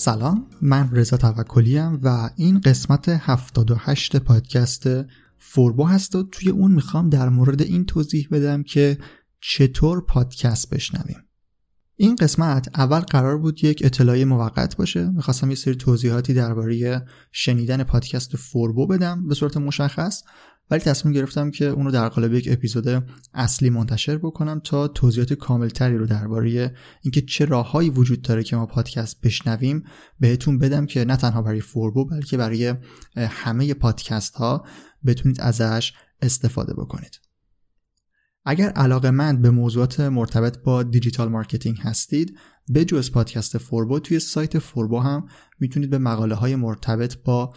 سلام من رضا توکلی و این قسمت 78 پادکست فوربو هست و توی اون می‌خوام در مورد این توضیح بدم که چطور پادکست بشنویم. این قسمت اول قرار بود یک اطلاعی موقت باشه. می‌خواستم یه سری توضیحاتی درباره شنیدن پادکست فوربو بدم به صورت مشخص ولی تصمیم گرفتم که اونو در قالب یک اپیزود اصلی منتشر بکنم تا توضیحات کاملتری رو درباره اینکه چه راههایی وجود داره که ما پادکست بشنویم بهتون بدم که نه تنها برای فوربو بلکه برای همه پادکست ها بتونید ازش استفاده بکنید. اگر علاقه مند به موضوعات مرتبط با digital marketing هستید به جز پادکست فوربو توی سایت فوربو هم می‌تونید به مقاله های مرتبط با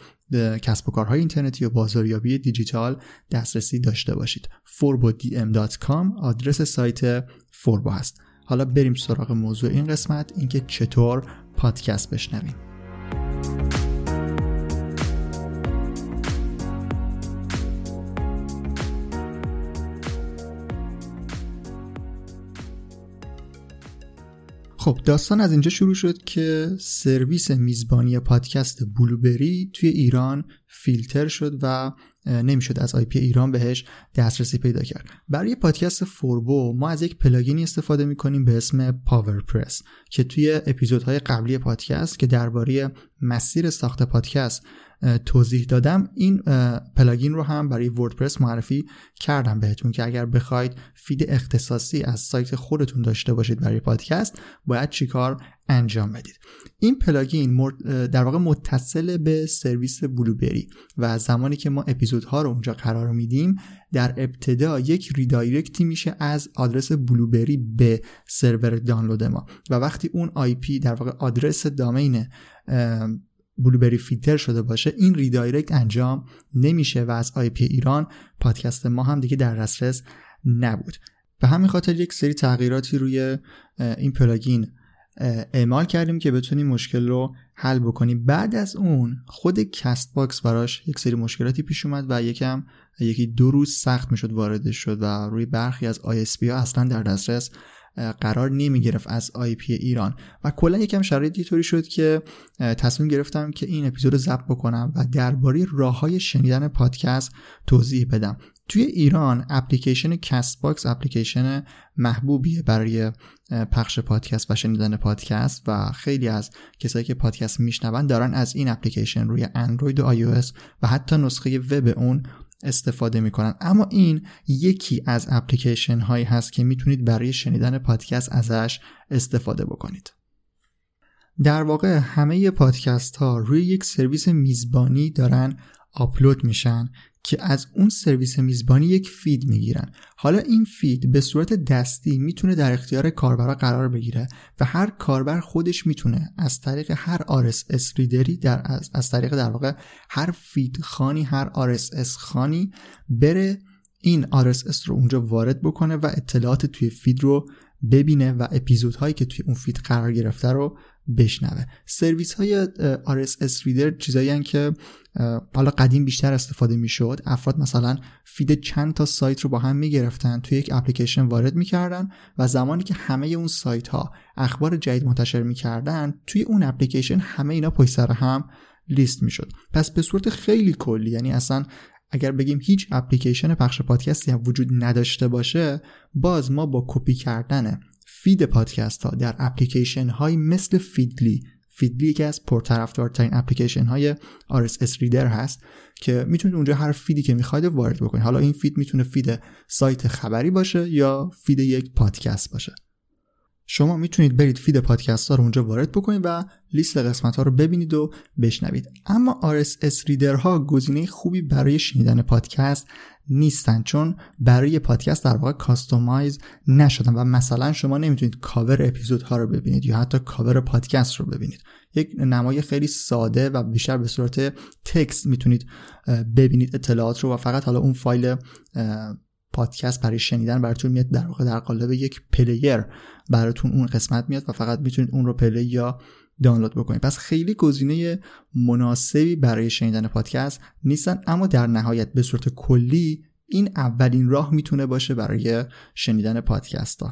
کسب و کارهای اینترنتی و بازاریابی دیجیتال دسترسی داشته باشید. forbodm.com آدرس سایت فوربو هست. حالا بریم سراغ موضوع این قسمت اینکه چطور پادکست بشنویم. خب داستان از اینجا شروع شد که سرویس میزبانی پادکست بلوبری توی ایران فیلتر شد و نمی‌شد از IP ایران بهش دسترسی پیدا کرد. برای پادکست فوربو ما از یک plugin ی استفاده می‌کنیم به اسم PowerPress که توی اپیزودهای قبلی پادکست که درباره مسیر ساخت پادکست توضیح دادم. این plugin رو هم برای WordPress معرفی کردم بهتون که اگر بخواید feed اختصاصی از سایت خودتون داشته باشید برای پادکست باید چیکار انجام بدید؟ این plugin در واقع متصل به سرویس Blubrry و زمانی که ما اپیزودها رو اونجا قرار میدیم در ابتدا یک redirect ی میشه از آدرس Blubrry به سرور دانلود ما. و وقتی اون IP در واقع آدرس domain Blubrry فیلتر شده باشه این redirect انجام نمیشه و از IP ایران پادکست ما هم دیگه در دسترس نبود. به همین خاطر یک سری تغییراتی روی این plugin اعمال کردیم که بتونیم مشکل رو حل بکنیم. بعد از اون خود CastBox براش یک سری مشکلاتی پیش اومد و یکم یکی دو روز سخت می‌شد وارد شد و روی برخی از ISP ها اصلا در دسترس قرار نمی گرفت از IP ایران. و کلا یکم شرایطی طوری شد که تصمیم گرفتم که این اپیزود رو ضبط بکنم و درباره راه های شنیدن پادکست توضیح بدم. توی ایران اپلیکیشن CastBox اپلیکیشن محبوبیه برای پخش پادکست و شنیدن پادکست و خیلی از کسایی که پادکست میشنون دارن از این اپلیکیشن روی اندروید و آی و حتی نسخه وب اون استفاده می‌کنن. اما این یکی از اپلیکیشن هایی هست که می‌تونید برای شنیدن پادکست ازش استفاده بکنید. در واقع همه پادکست ها روی یک سرویس میزبانی دارن آپلود میشن که از اون سرویس میزبانی یک feed می‌گیرن. حالا این feed به صورت دستی می‌تونه در اختیار کاربرا قرار بگیره و هر کاربر خودش می‌تونه از طریق هر RSS reader ی در از, از طریق در واقع هر feed خوانی هر RSS خوانی بره این RSS رو اونجا وارد بکنه و اطلاعات توی feed رو ببینه و اپیزودهایی که توی اون feed قرار گرفته رو بشنوه. سرویس های RSS reader چیزایی که حالا قدیم بیشتر استفاده می‌شد. افراد مثلا feed چند تا سایت رو با هم می‌گرفتن توی یک اپلیکیشن وارد می‌کردن و زمانی که همه اون سایت ها اخبار جدید منتشر می‌کردن توی اون اپلیکیشن همه اینا پشت سر هم لیست می‌شد. پس به صورت خیلی کلی یعنی اصلا اگر بگیم هیچ اپلیکیشن پخش پادکستی هم وجود نداشته باشه باز ما با کپی کردن feed پادکست ها در اپلیکیشن های مثل Feedly Feedly یکی از پرطرفدارترین اپلیکیشن های RSS reader هست که می‌تونید اونجا هر feed ی که می‌خواید وارد بکنید. حالا این feed می‌تونه feed سایت خبری باشه یا feed یک پادکست باشه. شما می‌تونید برید feed پادکست ها رو اونجا وارد بکنید و لیست قسمت ها رو ببینید و بشنوید. اما RSS reader ها گزینه خوبی برای شنیدن پادکست نیستن چون برای پادکست در واقع customize نشدن و مثلا شما نمی‌تونید کاور اپیزود ها رو ببینید یا حتی کاور پادکست رو ببینید. یک نمای خیلی ساده و بیشتر به صورت text می‌تونید ببینید اطلاعات رو و فقط حالا اون فایل پادکست برای شنیدن براتون میاد در واقع در قالب یک player براتون اون قسمت میاد و فقط می‌تونید اون رو play یا دانلود بکنید. پس خیلی گزینه مناسبی برای شنیدن پادکست نیستن اما در نهایت به صورت کلی این اولین راه می‌تونه باشه برای شنیدن پادکست ها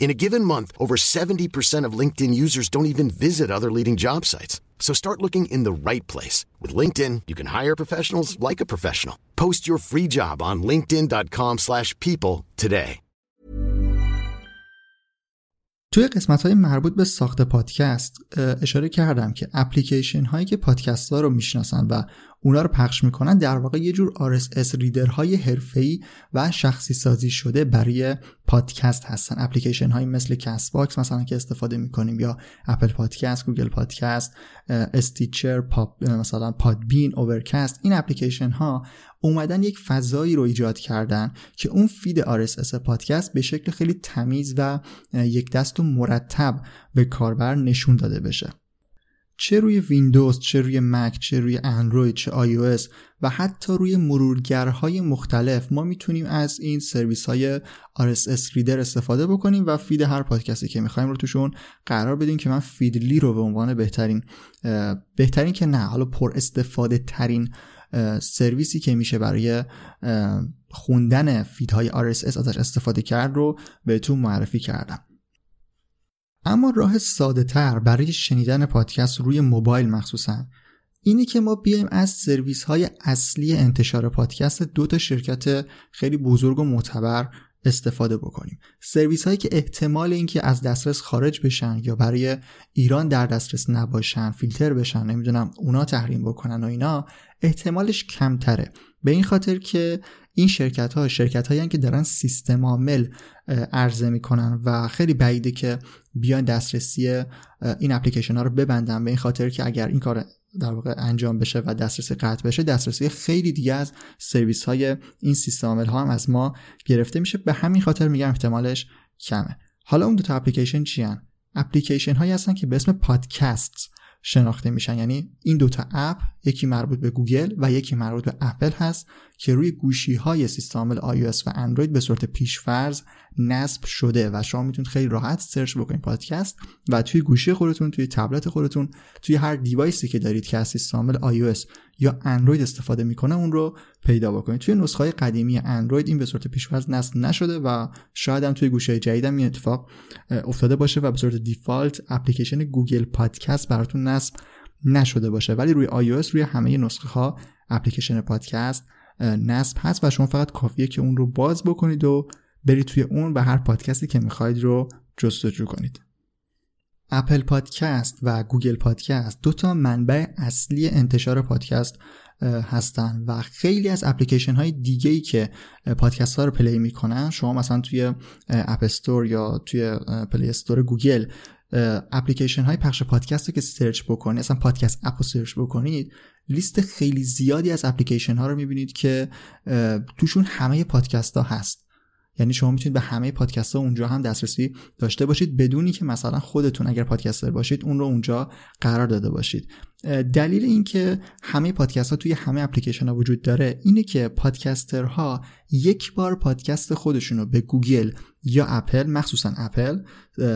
In a given month, over 70% of LinkedIn users don't even visit other leading job sites. So start looking in the right place. With LinkedIn, you can hire professionals like a professional. Post your free job on linkedin.com slash people today. توی قسمت های مربوط به ساخت پادکست اشاره کردم که اپلیکیشن هایی که پادکست ها رو میشناسن و اونا رو پخش می‌کنن در واقع یه جور RSS reader های حرفه‌ای و شخصی سازی شده برای پادکست هستن. اپلیکیشن های مثل CastBox مثلا که استفاده می‌کنیم یا Apple Podcast Google Podcast Stitcher پاپ مثلا Podbean Overcast این اپلیکیشن ها اومدن یک فضایی رو ایجاد کردن که اون feed RSS پادکست به شکل خیلی تمیز و یک دست و مرتب به کاربر نشون داده بشه. چه روی ویندوز چه روی مک چه روی اندروید چه آی و حتی روی مرورگرهای مختلف ما می‌تونیم از این سرویس های RSS reader استفاده بکنیم و feed هر پادکستی که می‌خوایم رو توشون قرار بدیم که من Feedly رو به عنوان بهترین بهترین که نه حالا پر استفاده ترین سرویسی که میشه برای خوندن فیدهای RSS ازش استفاده کرد رو بهتون معرفی کردم. اما راه ساده تر برای شنیدن پادکست روی موبایل مخصوصا اینه که ما بیایم از سرویس های اصلی انتشار پادکست دو تا شرکت خیلی بزرگ و معتبر استفاده بکنیم. سرویس هایی که احتمال اینکه از دسترس خارج بشن یا برای ایران در دسترس نباشن فیلتر بشن نمی‌دونم اونا تحریم بکنن و اینا احتمالش کمتره. به این خاطر که این شرکت ها شرکت هایی که دارن سیستم عامل عرضه می‌کنن و خیلی بعیده که بیان دسترسی این اپلیکیشن ها رو ببندن. به این خاطر که اگر این کار در واقع انجام بشه و دسترسی قطع بشه دسترسی خیلی دیگه از سرویس های این سیستم عامل ها هم از ما گرفته میشه. به همین خاطر میگم احتمالش کمه. حالا اون دو تا اپلیکیشن چی هن؟ اپلیکیشن هایی هستن که به اسم پادکست شناخته میشن. یعنی این دوتا app یکی مربوط به گوگل و یکی مربوط به اپل هست که روی گوشی های سیستم iOS و اندروید به صورت پیشفرض نصب شده و شما می‌تونید خیلی راحت search بکنید پادکست و توی گوشی خودتون توی تبلت خودتون توی هر device ی که دارید که از سیستم عامل iOS یا اندروید استفاده می‌کنه اون رو پیدا بکنید. توی نسخه های قدیمی اندروید این به صورت پیشفرض نصب نشده و شاید هم توی گوشی جدیدم این اتفاق افتاده باشه و به صورت default اپلیکیشن گوگل پادکست براتون نصب نشده باشه. ولی روی iOS روی همه نسخه ها اپلیکیشن پادکست نصب هست و شما فقط کافیه که اون رو باز بکنید و برید توی اون و هر پادکستی که می‌خواید رو جستجو کنید. اپل پادکست و گوگل پادکست دو تا منبع اصلی انتشار پادکست هستن و خیلی از اپلیکیشن های دیگه ای که پادکست ها رو play می‌کنن شما مثلا توی اپ استور یا توی پلی استور گوگل اپلیکیشن های پخش پادکست رو که search بکنید اصلا podcast app رو search بکنید لیست خیلی زیادی از اپلیکیشن ها رو می‌بینید که توشون همه پادکست ها هست. یعنی شما می‌تونید به همه پادکست ها اونجا هم دسترسی داشته باشید بدون اینکه مثلا خودتون اگر پادکستر باشید اون رو اونجا قرار داده باشید. دلیل اینکه همه پادکست ها توی همه اپلیکیشن ها وجود داره اینه که پادکسترها یک بار پادکست خودشون رو به گوگل یا اپل مخصوصا اپل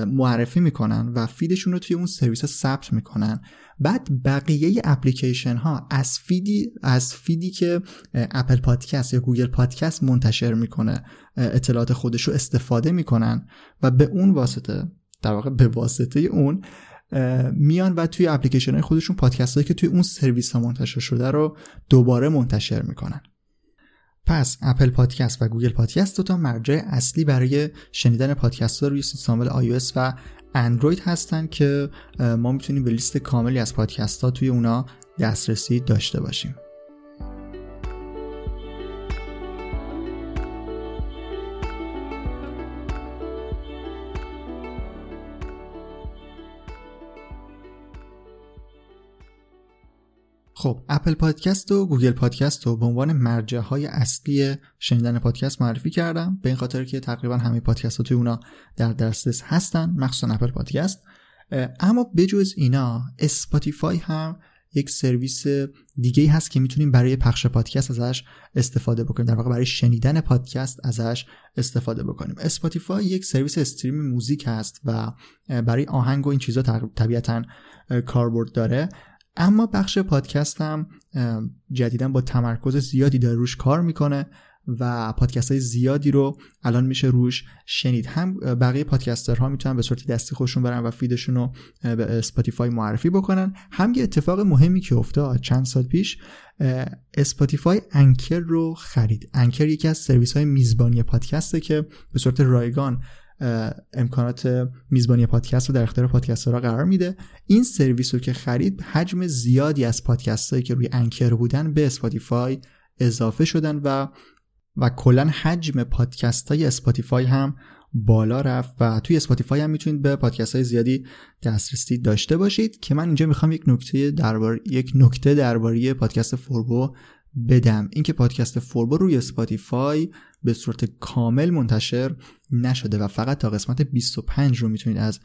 معرفی می‌کنن و feed شون رو توی اون سرویس ثبت می‌کنن. بعد بقیه اپلیکیشن ها از feed ی از feed ی که اپل پادکست یا گوگل پادکست منتشر می‌کنه اطلاعات خودش رو استفاده می‌کنن و به اون واسطه در واقع به واسطه اون میان و توی اپلیکیشن های خودشون پادکست هایی که توی اون سرویس ها منتشر شده رو دوباره منتشر می‌کنن. پس اپل پادکست و گوگل پادکست دو تا مرجع اصلی برای شنیدن پادکست ها روی سیستم عامل iOS و اندروید هستن که ما می‌تونیم به لیست کاملی از پادکست ها توی اونا دسترسی داشته باشیم. خب اپل پادکست و گوگل پادکست رو به عنوان مرجع های اصلی شنیدن پادکست معرفی کردم. به این خاطر که تقریبا همه پادکست ها توی اونا در دسترس هستن مخصوصا اپل پادکست. اما بجز اینا اسپاتیفای هم یک سرویس دیگه هست که می‌تونیم برای پخش پادکست ازش استفاده بکنیم. در واقع برای شنیدن پادکست ازش استفاده بکنیم. اسپاتیفای یک سرویس stream music هست و برای آهنگ و این چیزا طبیعتا کاربرد داره. اما بخش پادکست هم جدیدا با تمرکز زیادی داره روش کار می‌کنه و پادکست های زیادی رو الان میشه روش شنید. هم بقیه پادکسترها می‌تونن به صورت دستی خودشون برن و feed شون رو به اسپاتیفای معرفی بکنن. هم یه اتفاق مهمی که افتاد چند سال پیش اسپاتیفای انکر رو خرید. انکر یکی از سرویس های میزبانی پادکسته که به صورت رایگان امکانات میزبانی پادکست رو در اختیار پادکسترها قرار میده. این سرویس رو که خرید حجم زیادی از پادکست هایی که روی انکر بودن به اسپاتیفای اضافه شدن و و کلا حجم پادکست های اسپاتیفای هم بالا رفت و توی اسپاتیفای هم می‌تونید به پادکست های زیادی دسترسی داشته باشید که من اینجا می‌خوام یک نکته درباره یک نکته درباره پادکست فوربو بدم. اینکه پادکست فوربو روی اسپاتیفای به صورت کامل منتشر نشده و فقط تا قسمت 25 رو می‌تونید از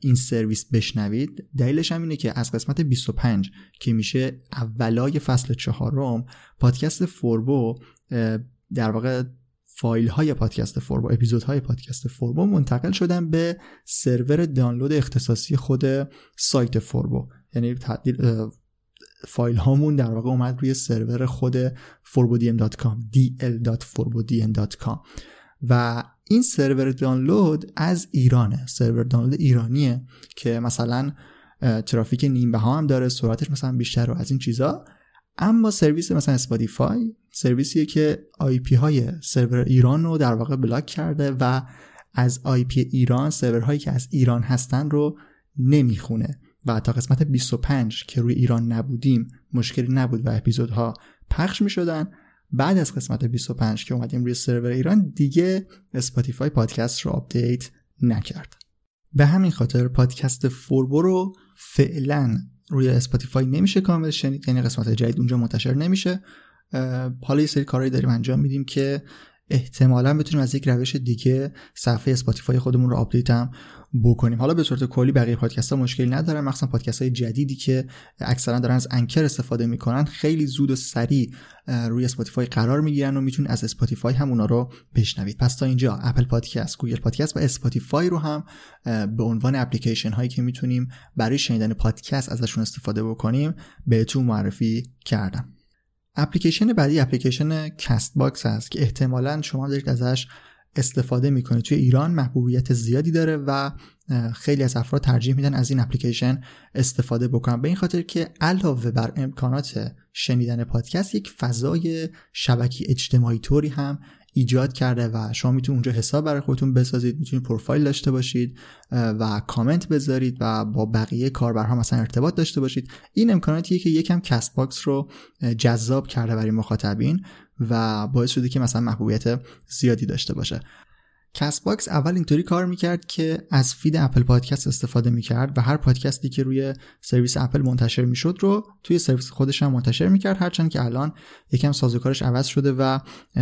این سرویس بشنوید. دلیلش هم اینه که از قسمت 25 که میشه اولای فصل چهارم پادکست فوربو در واقع فایل های پادکست فوربو اپیزود های پادکست فوربو منتقل شدن به سرور دانلود اختصاصی خود سایت فوربو یعنی فایل هامون در واقع اومد روی سرور خود forbodm.com dl.forbodm.com و این سرور دانلود از ایرانه. سرور دانلود ایرانیه که مثلا ترافیک نیم بها هم داره سرعتش مثلا بیشتر و از این چیزا. اما سرویس مثلا اسپاتیفای سرویسیه که IP های سرور ایران رو در واقع block کرده و از IP ایران سرورهایی که از ایران هستن رو نمی‌خونه. و تا قسمت 25 که روی ایران نبودیم مشکلی نبود و اپیزودها پخش می شدن بعد از قسمت 25 که اومدیم روی سرور ایران دیگه اسپاتیفای پادکست رو update نکرد. به همین خاطر پادکست فوربو رو فعلا روی اسپاتیفای نمیشه کامل شنید یعنی قسمت جدید اونجا منتشر نمیشه. حالا یه سری کارهایی داریم انجام میدیم که احتمالا بتونیم از یک روش دیگه صفحه اسپاتیفای خودمون رو update هم بکنیم. حالا به صورت کلی بقیه پادکست ها مشکلی ندارن. مخصوصا پادکست های جدیدی که اکثرا دارن از انکر استفاده می‌کنن خیلی زود و سریع روی اسپاتیفای قرار می‌گیرن و می‌تونید از اسپاتیفای هم اونا رو بشنوید. پس تا اینجا اپل پادکست گوگل پادکست و اسپاتیفای رو هم به عنوان اپلیکیشن هایی که می‌تونیم برای شنیدن پادکست ازشون استفاده بکنیم بهتون معرفی کردم. اپلیکیشن بعدی اپلیکیشن کست باکس هست که احتمالا شما دارید ازش استفاده می‌کنید. توی ایران محبوبیت زیادی داره و خیلی از افراد ترجیح میدن از این اپلیکیشن استفاده بکنن. به این خاطر که علاوه بر امکانات شنیدن پادکست یک فضای شبکه‌ی اجتماعی طوری هم ایجاد کرده و شما می‌تونید اونجا حساب برای خودتون بسازید می‌تونید پروفایل داشته باشید و کامنت بذارید و با بقیه کاربرها مثلا ارتباط داشته باشید. این امکاناتیه که یکم کست باکس رو جذاب کرده برای مخاطبین و باعث شده که مثلا محبوبیت زیادی داشته باشه. Castbox اول اینطوری کار می‌کرد که از feed اپل پادکست استفاده می‌کرد و هر پادکستی که روی سرویس اپل منتشر می‌شد رو توی سرویس خودش هم منتشر می‌کرد هرچند که الان یکم سازوکارش عوض شده و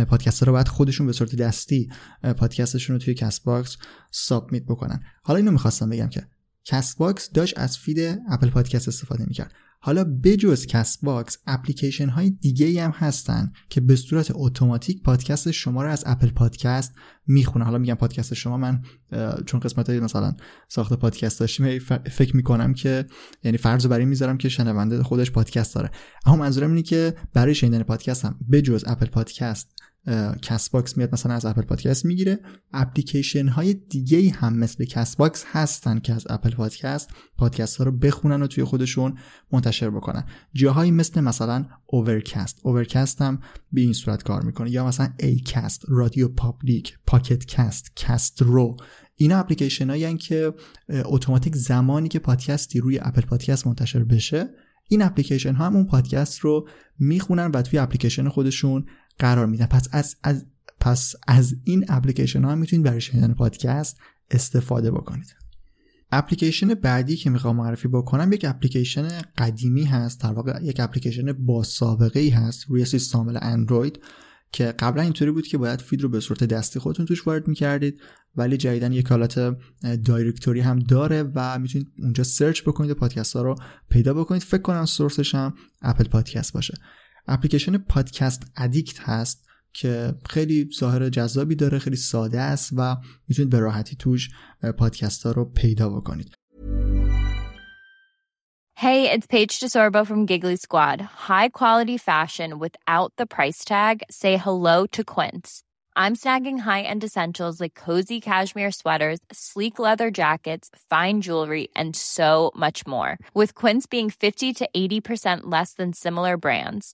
پادکست رو باید خودشون به صورت دستی پادکستشون رو توی Castbox submit بکنن. حالا اینو می‌خواستم بگم که Castbox داشت از feed اپل پادکست استفاده می‌کرد. حالا بجز Castbox اپلیکیشن های دیگه هم هستن که به صورت اتوماتیک پادکست شما رو از اپل پادکست می‌خونه. حالا میگم پادکست شما من چون قسمت های مثلا ساخت پادکست داشتیم فکر می‌کنم که یعنی فرض رو برای می‌ذارم که شنونده خودش پادکست داره. اما منظورم اینه که برای شنیدن پادکست هم بجز اپل پادکست Castbox میاد مثلا از اپل پادکست می‌گیره. اپلیکیشن های دیگه هم مثل Castbox هستن که از اپل پادکست پادکست ها رو بخونن و توی خودشون منتشر بکنن. جاهایی مثل مثلا Overcast Overcast هم به این صورت کار می‌کنه. یا مثلا کست RadioPublic Pocket Cast Castro اینا اپلیکیشن هایی که اتوماتیک زمانی که پادکستی روی اپل پادکست منتشر بشه این اپلیکیشن ها هم اون پادکست رو می‌خونن و توی اپلیکیشن خودشون قرار میدن پس از, از پس از این اپلیکیشن ها می‌تونید برای شنیدن پادکست استفاده بکنید. اپلیکیشن بعدی که می‌خوام معرفی بکنم یک اپلیکیشن قدیمی هست در واقع یک اپلیکیشن با سابقه ای هست روی سیستم اندروید که قبلا اینطوری بود که باید feed رو به صورت دستی خودتون توش وارد می‌کردید ولی جدیدا یک حالت directory هم داره و می‌تونید اونجا search بکنید و پادکست ها رو پیدا بکنید. فکر کنم source ش هم اپل پادکست باشه. اپلیکیشن Podcast Addict هست که خیلی ظاهر جذابی داره خیلی ساده است و می‌تونید به راحتی توش پادکست ها رو پیدا بکنید Hey, it's Paige DeSorbo from Giggly Squad. High quality fashion without the price tag. Say hello to Quince. I'm snagging high-end essentials like cozy cashmere sweaters, sleek leather jackets, fine jewelry, and so much more. With Quince being 50 to 80% less than similar brands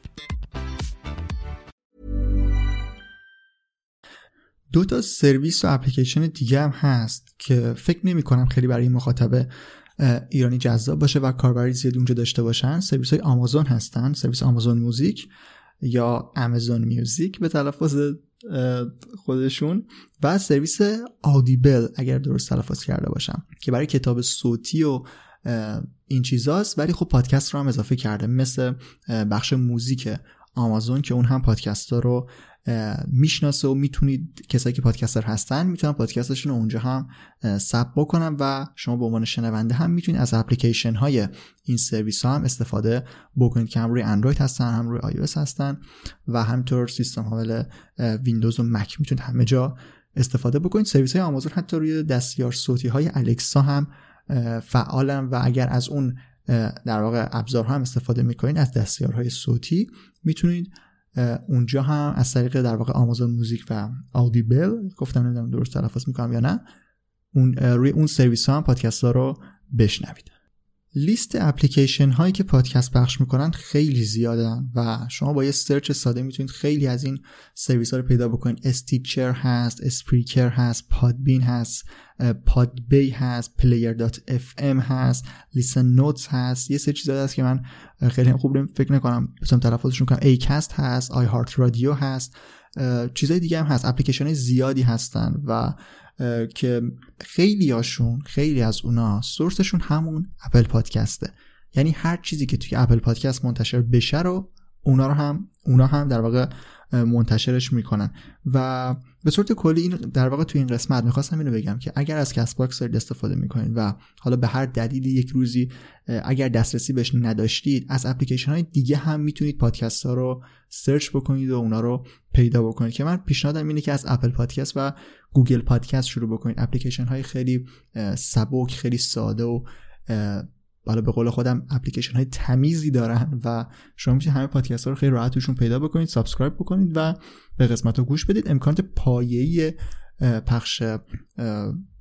دو تا سرویس و اپلیکیشن دیگه هم هست که فکر نمی کنم خیلی برای مخاطب ایرانی جذاب باشه و کاربری زیادی اونجا داشته باشن. سرویس های آمازون هستن سرویس آمازون موزیک یا امازون میوزیک به تلفظ خودشون و سرویس آدیبل اگر درست تلفظ کرده باشم که برای کتاب صوتی و این چیزاست. ولی خب پادکست رو هم اضافه کرده مثل بخش موزیک آمازون که اون هم پادکست ها رو می‌شناسه و می‌تونید کسایی که پادکستر هستن می‌تونن پادکستشون رو اونجا هم ثبت بکنن و شما به عنوان شنونده هم می‌تونید از اپلیکیشن های این سرویس ها هم استفاده بکنید که هم روی اندروید هستن هم روی آی هستن و همینطور سیستم عامل ویندوز و مک می‌تونید همه جا استفاده بکنید. سرویس های آمازون حتی روی دستیار صوتی های Alexa هم فعالن و اگر از اون در واقع ابزارها هم استفاده می‌کنید از دستیارهای صوتی می‌تونید اونجا هم از طریق در واقع Amazon Music و Audible گفتم نمی‌دونم درست تلفظ می‌کنم یا نه اون روی اون سرویس ها هم پادکست ها رو بشنوید. لیست اپلیکیشن هایی که پادکست پخش می‌کنن خیلی زیادن و شما با یه search ساده می‌تونید خیلی از این سرویس ها رو پیدا بکنید. Stitcher هست Spreaker هست Podbean هست Podbay هست Player دات FM هست Listen Notes هست. یه سری چیزا هست که من خیلی خوب فکر نکنم بسیم تلفظشون کنم. Acast هست iHeartRadio هست چیزای دیگه هم هست. اپلیکیشن زیادی هستن و که خیلی هاشون خیلی از اونا source شون همون اپل پادکسته. یعنی هر چیزی که توی اپل پادکست منتشر بشه رو اونا رو هم اونا هم در واقع منتشرش می‌کنن. و به صورت کلی این در واقع توی این قسمت می‌خواستم اینو بگم که اگر از Castbox استفاده می‌کنید و حالا به هر دلیلی یک روزی اگر دسترسی بهش نداشتید از اپلیکیشن های دیگه هم می‌تونید پادکست ها رو search بکنید و اونا رو پیدا بکنید. که من پیشنهادم اینه که از اپل پادکست و گوگل پادکست شروع بکنید. اپلیکیشن های خیلی سبک خیلی ساده و حالا به قول خودم اپلیکیشن های تمیزی دارن و شما می‌تونید همه پادکست ها رو خیلی راحت توشون پیدا بکنید subscribe بکنید و به قسمت رو گوش بدید. امکانات پایه‌ای پخش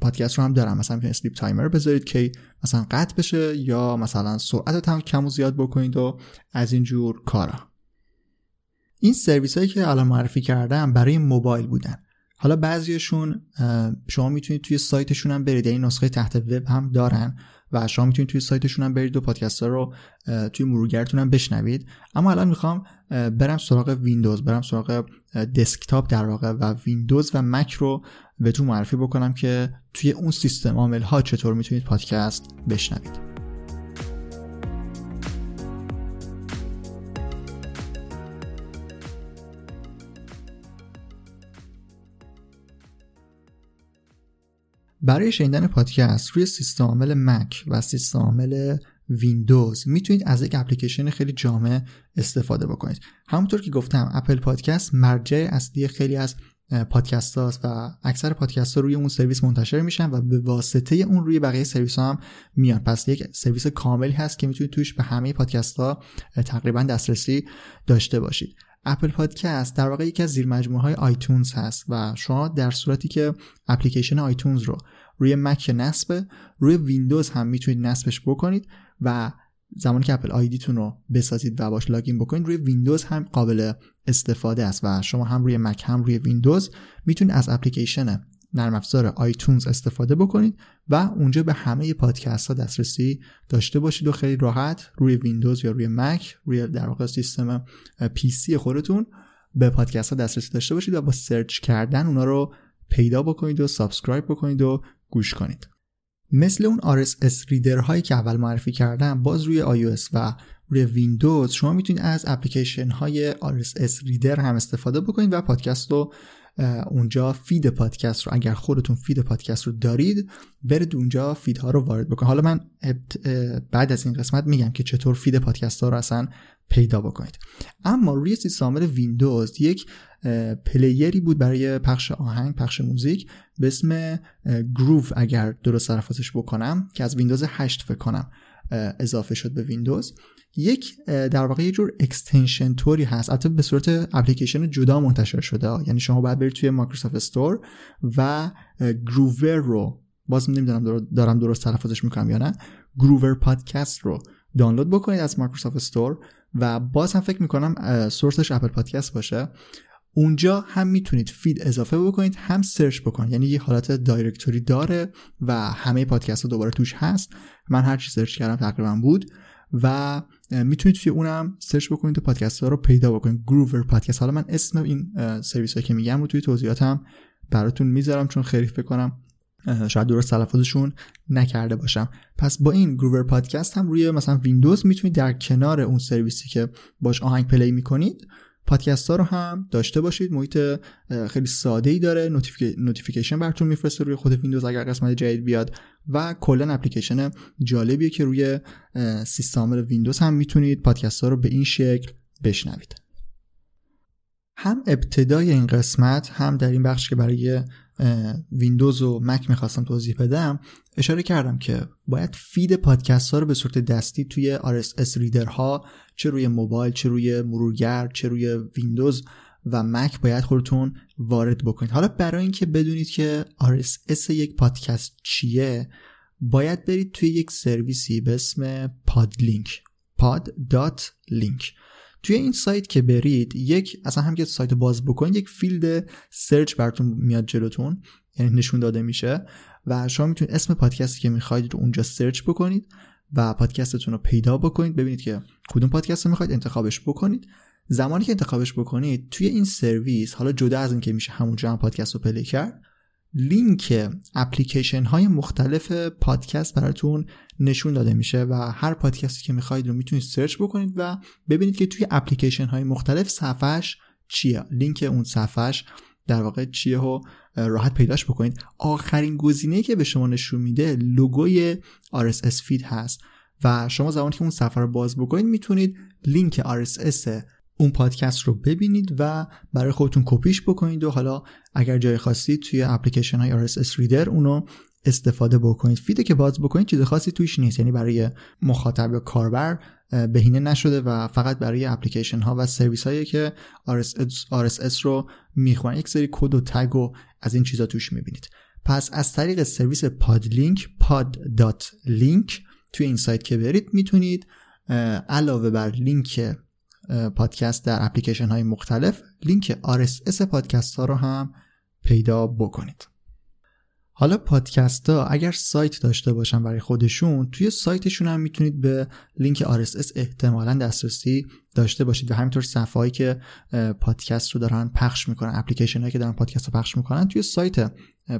پادکست رو هم دارن. مثلا می‌تونید sleep timer بذارید که مثلا قطع بشه یا مثلا سرعت هم کم و زیاد بکنید و از اینجور کارا. این سرویس هایی که الان معرفی کردم برای موبایل بودن. حالا بعضیشون شما می‌تونید توی سایتشون هم برید. این یعنی نسخه تحت وب هم دارن. و شما می‌تونید توی سایتشون هم برید و پادکست ها رو توی مرورگرتون هم بشنوید. اما الان می‌خوام برم سراغ ویندوز برم سراغ دسکتاپ در واقع و ویندوز و مک رو بهتون معرفی بکنم که توی اون سیستم عامل ها چطور می‌تونید پادکست بشنوید. برای شنیدن پادکست روی سیستم عامل مک و سیستم عامل ویندوز می‌تونید از یک اپلیکیشن خیلی جامع استفاده بکنید. همونطور که گفتم اپل پادکست مرجع اصلی خیلی از پادکست هاست و اکثر پادکست ها روی اون سرویس منتشر میشن و به واسطه اون روی بقیه سرویس ها هم میان. پس یک سرویس کاملی هست که می‌تونید توش به همه پادکست ها تقریبا دسترسی داشته باشید. اپل پادکست در واقع یکی از زیر مجموعه های iTunes هست و شما در صورتی که اپلیکیشن iTunes رو روی مک نصبه روی ویندوز هم می‌تونید نصبش بکنید و زمانی که Apple ID تون رو بسازید و باش login بکنید روی ویندوز هم قابل استفاده است و شما هم روی مک هم روی ویندوز می‌تونید از اپلیکیشن نرم افزار آیتونز استفاده بکنید و اونجا به همه پادکست ها دسترسی داشته باشید و خیلی راحت روی ویندوز یا روی مک روی در واقع سیستم PC خودتون به پادکست ها دسترسی داشته باشید و با search کردن اونا رو پیدا بکنید و subscribe بکنید و گوش کنید. مثل اون RSS reader هایی که اول معرفی کردم باز روی iOS و روی ویندوز شما می‌تونید از اپلیکیشن های RSS reader هم استفاده بکنید و پادکست رو اونجا feed پادکست رو اگر خودتون feed پادکست رو دارید برید اونجا feed ها رو وارد بکنید حالا من بعد از این قسمت میگم که چطور feed پادکست ها رو اصلا پیدا بکنید. اما روی سیستم ویندوز یک player ی بود برای پخش آهنگ پخش موزیک به اسم Groove اگر درست تلفظش بکنم که از ویندوز 8 فکر کنم. اضافه شد به ویندوز. یک در واقع یه جور extension طوری هست. البته به صورت اپلیکیشن جدا منتشر شده. یعنی شما باید برید توی Microsoft Store و Groove رو باز نمی‌دونم دارم درست تلفظش می‌کنم یا نه Grover Podcast رو دانلود بکنید از مایکروسافت استور و باز هم فکر می‌کنم source ش اپل پادکست باشه. اونجا هم می‌تونید feed اضافه بکنید هم search بکنید یعنی یه حالت directory داره و همه پادکست ها دوباره توش هست. من هر چی search کردم تقریبا بود و می‌تونید توی اونم search بکنید و پادکست ها رو پیدا بکنید. Grover Podcast. حالا من اسم این سرویس که میگم رو توی توضیحاتم براتون می‌ذارم چون خیلی فکر کنم شاید درست تلفظشون نکرده باشم. پس با این Grover Podcast هم روی مثلا ویندوز می‌تونید در کنار اون سرویسی که باش آهنگ play می‌کنید پادکست ها رو هم داشته باشید. محیط خیلی ساده ای داره notification براتون میفرسته روی خود ویندوز اگر قسمت جدید بیاد. و کلا اپلیکیشن جالبیه که روی سیستم ویندوز هم می‌تونید پادکست ها رو به این شکل بشنوید. هم ابتدای این قسمت هم در این بخش که برای ویندوز و مک می‌خواستم توضیح بدم اشاره کردم که باید feed پادکست ها رو به صورت دستی توی RSS reader ها چه روی موبایل چه روی مرورگر چه روی ویندوز و مک باید خودتون وارد بکنید. حالا برای اینکه بدونید که RSS یک پادکست چیه باید برید توی یک سرویسی به اسم Pod Link pod.link توی این سایت که برید یک اصلا هم که سایت باز بکنید یک field search براتون میاد جلوتون یعنی نشون داده میشه و شما می‌تونید اسم پادکستی که می‌خواید رو اونجا search بکنید و پادکستتون رو پیدا بکنید. ببینید که کدوم پادکست رو می‌خواید انتخابش بکنید. زمانی که انتخابش بکنید توی این سرویس حالا جدا از اینکه میشه همونجا هم پادکست رو play کرد لینک اپلیکیشن های مختلف پادکست براتون نشون داده میشه و هر پادکستی که می‌خواید رو می‌تونید search بکنید و ببینید که توی اپلیکیشن های مختلف صفحش چیه. لینک اون صفحش در واقع چیه و راحت پیداش بکنید. آخرین گزینه که به شما نشون میده لوگوی RSS feed هست و شما زمانی که اون صفحه رو باز بکنید می‌تونید لینک RSS اون پادکست رو ببینید و برای خودتون کپیش بکنید و حالا اگر جایی خواستید توی اپلیکیشن های RSS reader اونو استفاده بکنید. feed ه که باز بکنید چیز خاصی توش نیست. یعنی برای مخاطب یا کاربر بهینه نشده و فقط برای اپلیکیشن ها و سرویس هایی که RSS, RSS رو می‌خوان یک سری کد و tag و از این چیزا توش می‌بینید. پس از طریق سرویس Pod Link pod.link توی این سایت که برید می‌تونید علاوه بر لینک پادکست در اپلیکیشن های مختلف لینک RSS پادکست ها رو هم پیدا بکنید. حالا پادکست ها اگر سایت داشته باشن برای خودشون توی سایتشون هم می‌تونید به لینک RSS احتمالا دسترسی داشته باشید و همینطور صفحه هایی که پادکست رو دارن پخش می‌کنن اپلیکیشن هایی که دارن پادکست رو پخش می‌کنن توی سایت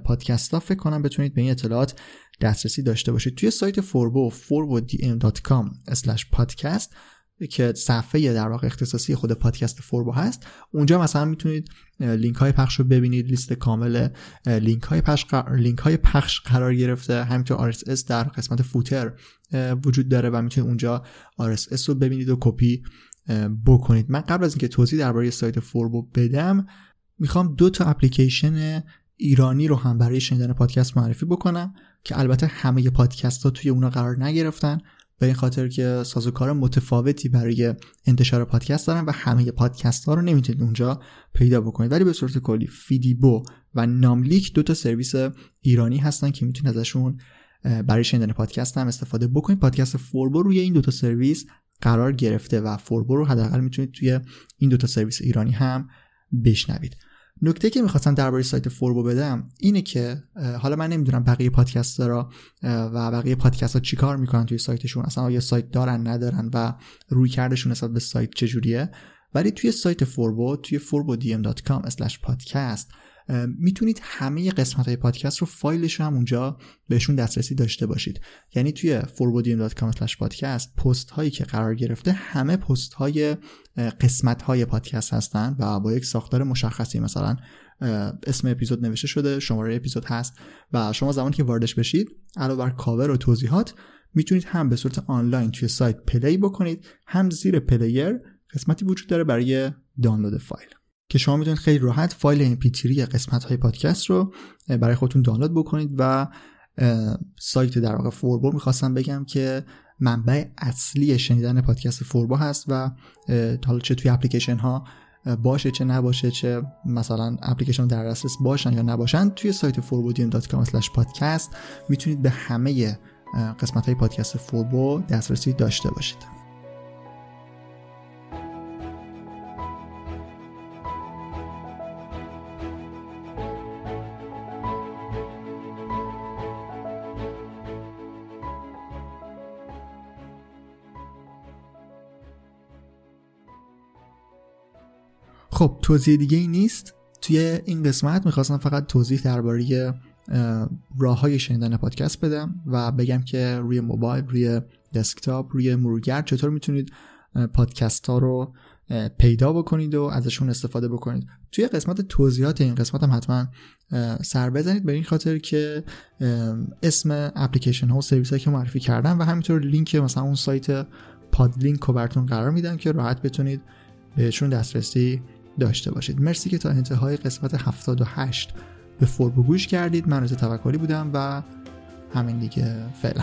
پادکست ها فکر کنم بتونید به این اطلاعات دسترسی داشته باشید. توی سایت فوربو forbodium.com/podcast که صفحه در واقع اختصاصی خود پادکست فوربو هست. اونجا مثلا می‌تونید لینک های پخش رو ببینید لیست کامل لینک های پخش لینک های پخش قرار گرفته. همینطور RSS در قسمت footer وجود داره و می‌تونید اونجا RSS رو ببینید و کپی بکنید. من قبل از اینکه توضیح درباره سایت فوربو بدم می‌خوام دو تا اپلیکیشن ایرانی رو هم برای شنیدن پادکست معرفی بکنم که البته همه پادکست ها توی اونا قرار نگرفتن. به این خاطر که سازوکار متفاوتی برای انتشار پادکست دارن و همه پادکست ها رو نمی‌تونید اونجا پیدا بکنید. ولی به صورت کلی فیدیبو و ناملیک دو تا سرویس ایرانی هستن که می‌تونید ازشون برای شنیدن پادکست هم استفاده بکنید. پادکست فوربو روی این دو تا سرویس قرار گرفته و فوربو رو حداقل می‌تونید توی این دو تا سرویس ایرانی هم بشنوید. نکته‌ای که می‌خواستم درباره سایت فوربو بدم اینه که حالا من نمی‌دونم بقیه پادکسترا و بقیه پادکست ها چیکار می‌کنن توی سایتشون اصلا آیا سایت دارن ندارن و رویکردشون نسبت به سایت چجوریه. ولی توی سایت فوربو توی forbodium.com/podcast می‌تونید همه قسمت های پادکست رو فایلش هم اونجا بهشون دسترسی داشته باشید. یعنی توی forbodium.com/podcast پست هایی که قرار گرفته همه پست های قسمت های پادکست هستن و با یک ساختار مشخصی. مثلا اسم اپیزود نوشته شده شماره اپیزود هست و شما زمانی که واردش بشید علاوه بر کاور و توضیحات می‌تونید هم به صورت آنلاین توی سایت play بکنید هم زیر player قسمتی وجود داره برای دانلود فایل. که شما می‌تونید خیلی راحت فایل mp3 قسمت های پادکست رو برای خودتون دانلود بکنید و سایت در واقع فوربو می‌خواستم بگم که منبع اصلی شنیدن پادکست فوربو هست و حالا چه توی اپلیکیشن ها باشه چه نباشه چه مثلا اپلیکیشن در دسترس باشن یا نباشن توی سایت forbodium.com/podcast می‌تونید به همه قسمت های پادکست فوربو دسترسی داشته باشید. خب توضیح دیگه ای نیست. توی این قسمت می‌خواستم فقط توضیح درباره راه های شنیدن پادکست بدم و بگم که روی موبایل روی دسکتاپ روی مرورگر چطور می‌تونید پادکست ها رو پیدا بکنید و ازشون استفاده بکنید. توی قسمت توضیحات این قسمت هم حتما سر بزنید. به این خاطر که اسم اپلیکیشن ها و سرویس که معرفی کردم و همینطور لینک مثلا اون سایت پادلینک رو براتون قرار میدم که راحت بتونید بهشون دسترسی داشته باشید. مرسی که تا انتهای قسمت 78 به فوربو گوش کردید. من رضا توکلی بودم و همین دیگه. فعلا.